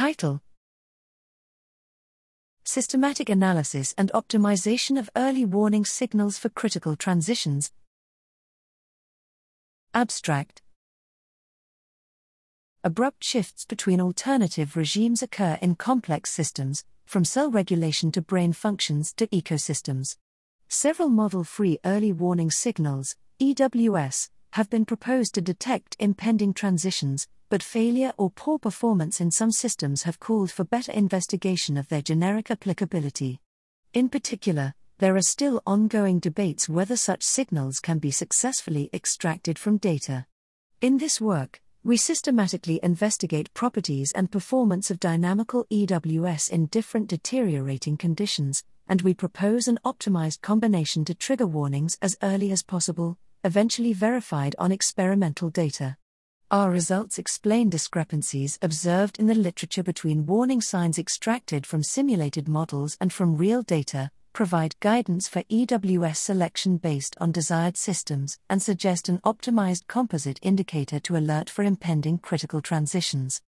Title Systematic Analysis and Optimization of Early Warning Signals for Critical Transitions. Abstract Abrupt shifts between alternative regimes occur in complex systems, from cell regulation to brain functions to ecosystems. Several model free early warning signals, EWS, have been proposed to detect impending transitions, but failure or poor performance in some systems have called for better investigation of their generic applicability. In particular, there are still ongoing debates whether such signals can be successfully extracted from data. In this work, we systematically investigate properties and performance of dynamical EWS in different deteriorating conditions, and we propose an optimized combination to trigger warnings as early as possible, eventually verified on experimental data. Our results explain discrepancies observed in the literature between warning signs extracted from simulated models and from real data, provide guidance for EWS selection based on desired systems, and suggest an optimized composite indicator to alert for impending critical transitions.